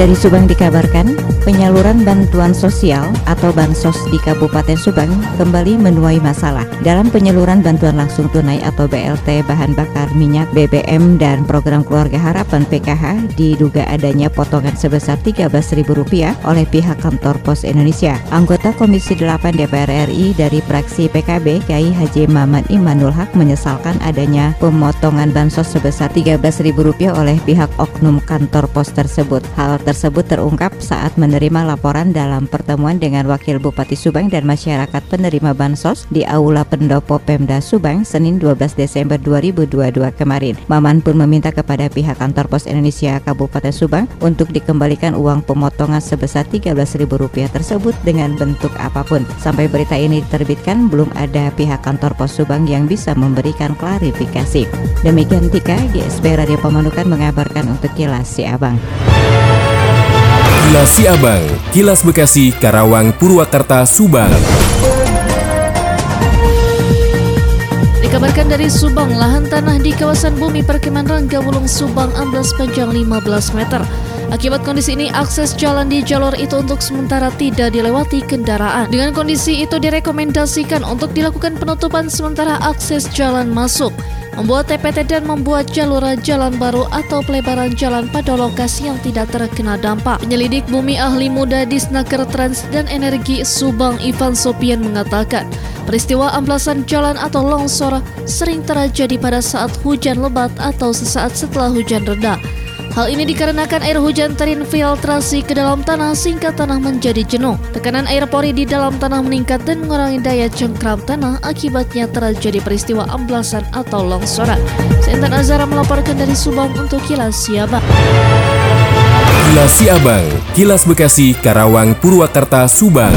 Dari Subang dikabarkan, penyaluran bantuan sosial atau bansos di Kabupaten Subang kembali menuai masalah. Dalam penyaluran bantuan langsung tunai atau BLT bahan bakar minyak BBM dan program keluarga harapan PKH diduga adanya potongan sebesar Rp13.000 oleh pihak kantor Pos Indonesia. Anggota Komisi 8 DPR RI dari fraksi PKB Kiai Haji Maman Imanul Haq menyesalkan adanya pemotongan bansos sebesar Rp13.000 oleh pihak oknum kantor pos tersebut. Hal tersebut terungkap saat menerima laporan dalam pertemuan dengan Wakil Bupati Subang dan masyarakat penerima bansos di Aula Pendopo Pemda Subang Senin 12 Desember 2022 kemarin. Maman pun meminta kepada pihak kantor Pos Indonesia Kabupaten Subang untuk dikembalikan uang pemotongan sebesar Rp13.000 tersebut dengan bentuk apa pun. Sampai berita ini diterbitkan, belum ada pihak kantor Pos Subang yang bisa memberikan klarifikasi. Demikian Tika, GSP Radio Pemanukan mengabarkan untuk Kilas Si Abang. Kilas Siabang, Kilas Bekasi, Karawang, Purwakarta, Subang. Dikabarkan dari Subang, lahan tanah di kawasan bumi perkeman Rangga Wulung Subang amblas panjang 15 meter. Akibat kondisi ini, akses jalan di jalur itu untuk sementara tidak dilewati kendaraan. Dengan kondisi itu direkomendasikan untuk dilakukan penutupan sementara akses jalan masuk membuat TPT dan membuat jalur jalan baru atau pelebaran jalan pada lokasi yang tidak terkena dampak. Penyelidik bumi ahli muda di Snaker Trans dan Energi Subang Ivan Sopian mengatakan, peristiwa amblasan jalan atau longsor sering terjadi pada saat hujan lebat atau sesaat setelah hujan reda. Hal ini dikarenakan air hujan terinfiltrasi ke dalam tanah sehingga tanah menjadi jenuh. Tekanan air pori di dalam tanah meningkat dan mengurangi daya cengkram tanah akibatnya terjadi peristiwa amblasan atau longsoran. Sentan Azara melaporkan dari Subang untuk Kilas Siabang. Kilas Siabang, Kilas Bekasi, Karawang, Purwakarta, Subang.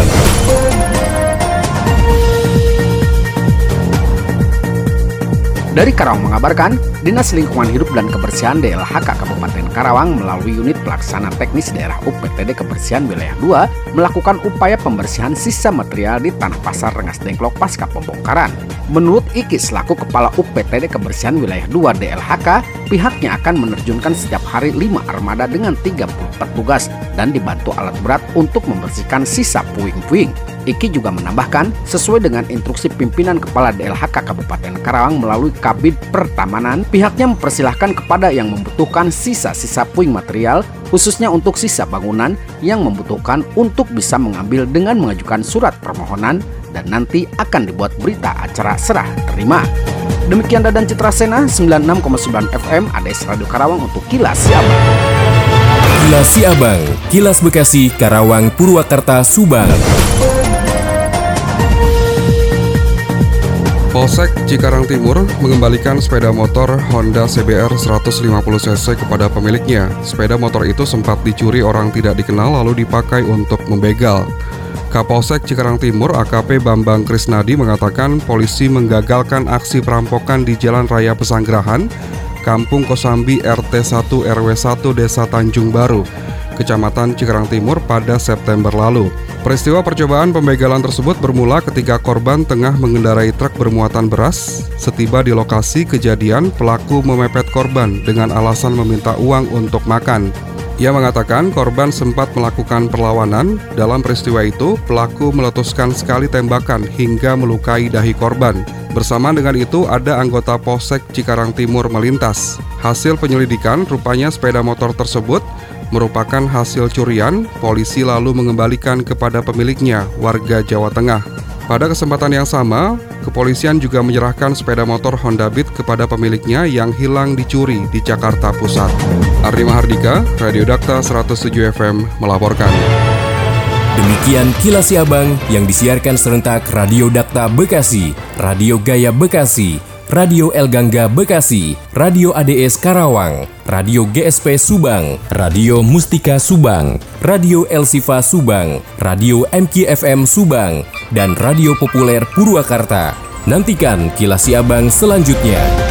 Dari Karawang mengabarkan, Dinas Lingkungan Hidup dan Kebersihan DLHK Kabupaten Karawang melalui unit pelaksana teknis daerah UPTD Kebersihan Wilayah 2 melakukan upaya pembersihan sisa material di Tanah Pasar Rengas Dengklok pasca pembongkaran. Menurut Iki selaku Kepala UPTD Kebersihan Wilayah 2 DLHK, pihaknya akan menerjunkan setiap hari 5 armada dengan 30 petugas dan dibantu alat berat untuk membersihkan sisa puing-puing. Iki juga menambahkan, sesuai dengan instruksi pimpinan Kepala DLHK Kabupaten Karawang melalui Kabid Pertamanan, pihaknya mempersilahkan kepada yang membutuhkan sisa-sisa puing material, khususnya untuk sisa bangunan yang membutuhkan untuk bisa mengambil dengan mengajukan surat permohonan dan nanti akan dibuat berita acara serah terima. Demikian Dadan Citra Sena 96,9 FM ADS Radio Karawang untuk Kilas Siabang. Kilas Siabang, Kilas Bekasi, Karawang, Purwakarta, Subang. Polsek Cikarang Timur mengembalikan sepeda motor Honda CBR 150cc kepada pemiliknya. Sepeda motor itu sempat dicuri orang tidak dikenal lalu dipakai untuk membegal. Kapolsek Cikarang Timur AKP Bambang Krisnadi mengatakan polisi menggagalkan aksi perampokan di Jalan Raya Pesanggerahan, Kampung Kosambi RT 1 RW 1 Desa Tanjung Baru, Kecamatan Cikarang Timur pada September lalu. Peristiwa percobaan pembegalan tersebut bermula ketika korban tengah mengendarai truk bermuatan beras. Setiba di lokasi kejadian, pelaku memepet korban dengan alasan meminta uang untuk makan. Ia mengatakan korban sempat melakukan perlawanan. Dalam peristiwa itu, pelaku meletuskan sekali tembakan hingga melukai dahi korban. Bersama dengan itu, ada anggota Polsek Cikarang Timur melintas. Hasil penyelidikan, rupanya sepeda motor tersebut merupakan hasil curian, polisi lalu mengembalikan kepada pemiliknya, warga Jawa Tengah. Pada kesempatan yang sama, kepolisian juga menyerahkan sepeda motor Honda Beat kepada pemiliknya yang hilang dicuri di Jakarta Pusat. Ardi Mahardika, Radio Dakta 107 FM melaporkan. Demikian kilas Siabang yang disiarkan serentak Radio Dakta Bekasi, Radio Gaya Bekasi, Radio El Gangga Bekasi, Radio ADS Karawang, Radio GSP Subang, Radio Mustika Subang, Radio El Sifa Subang, Radio MKFM Subang, dan Radio Populer Purwakarta. Nantikan kilas Siabang selanjutnya.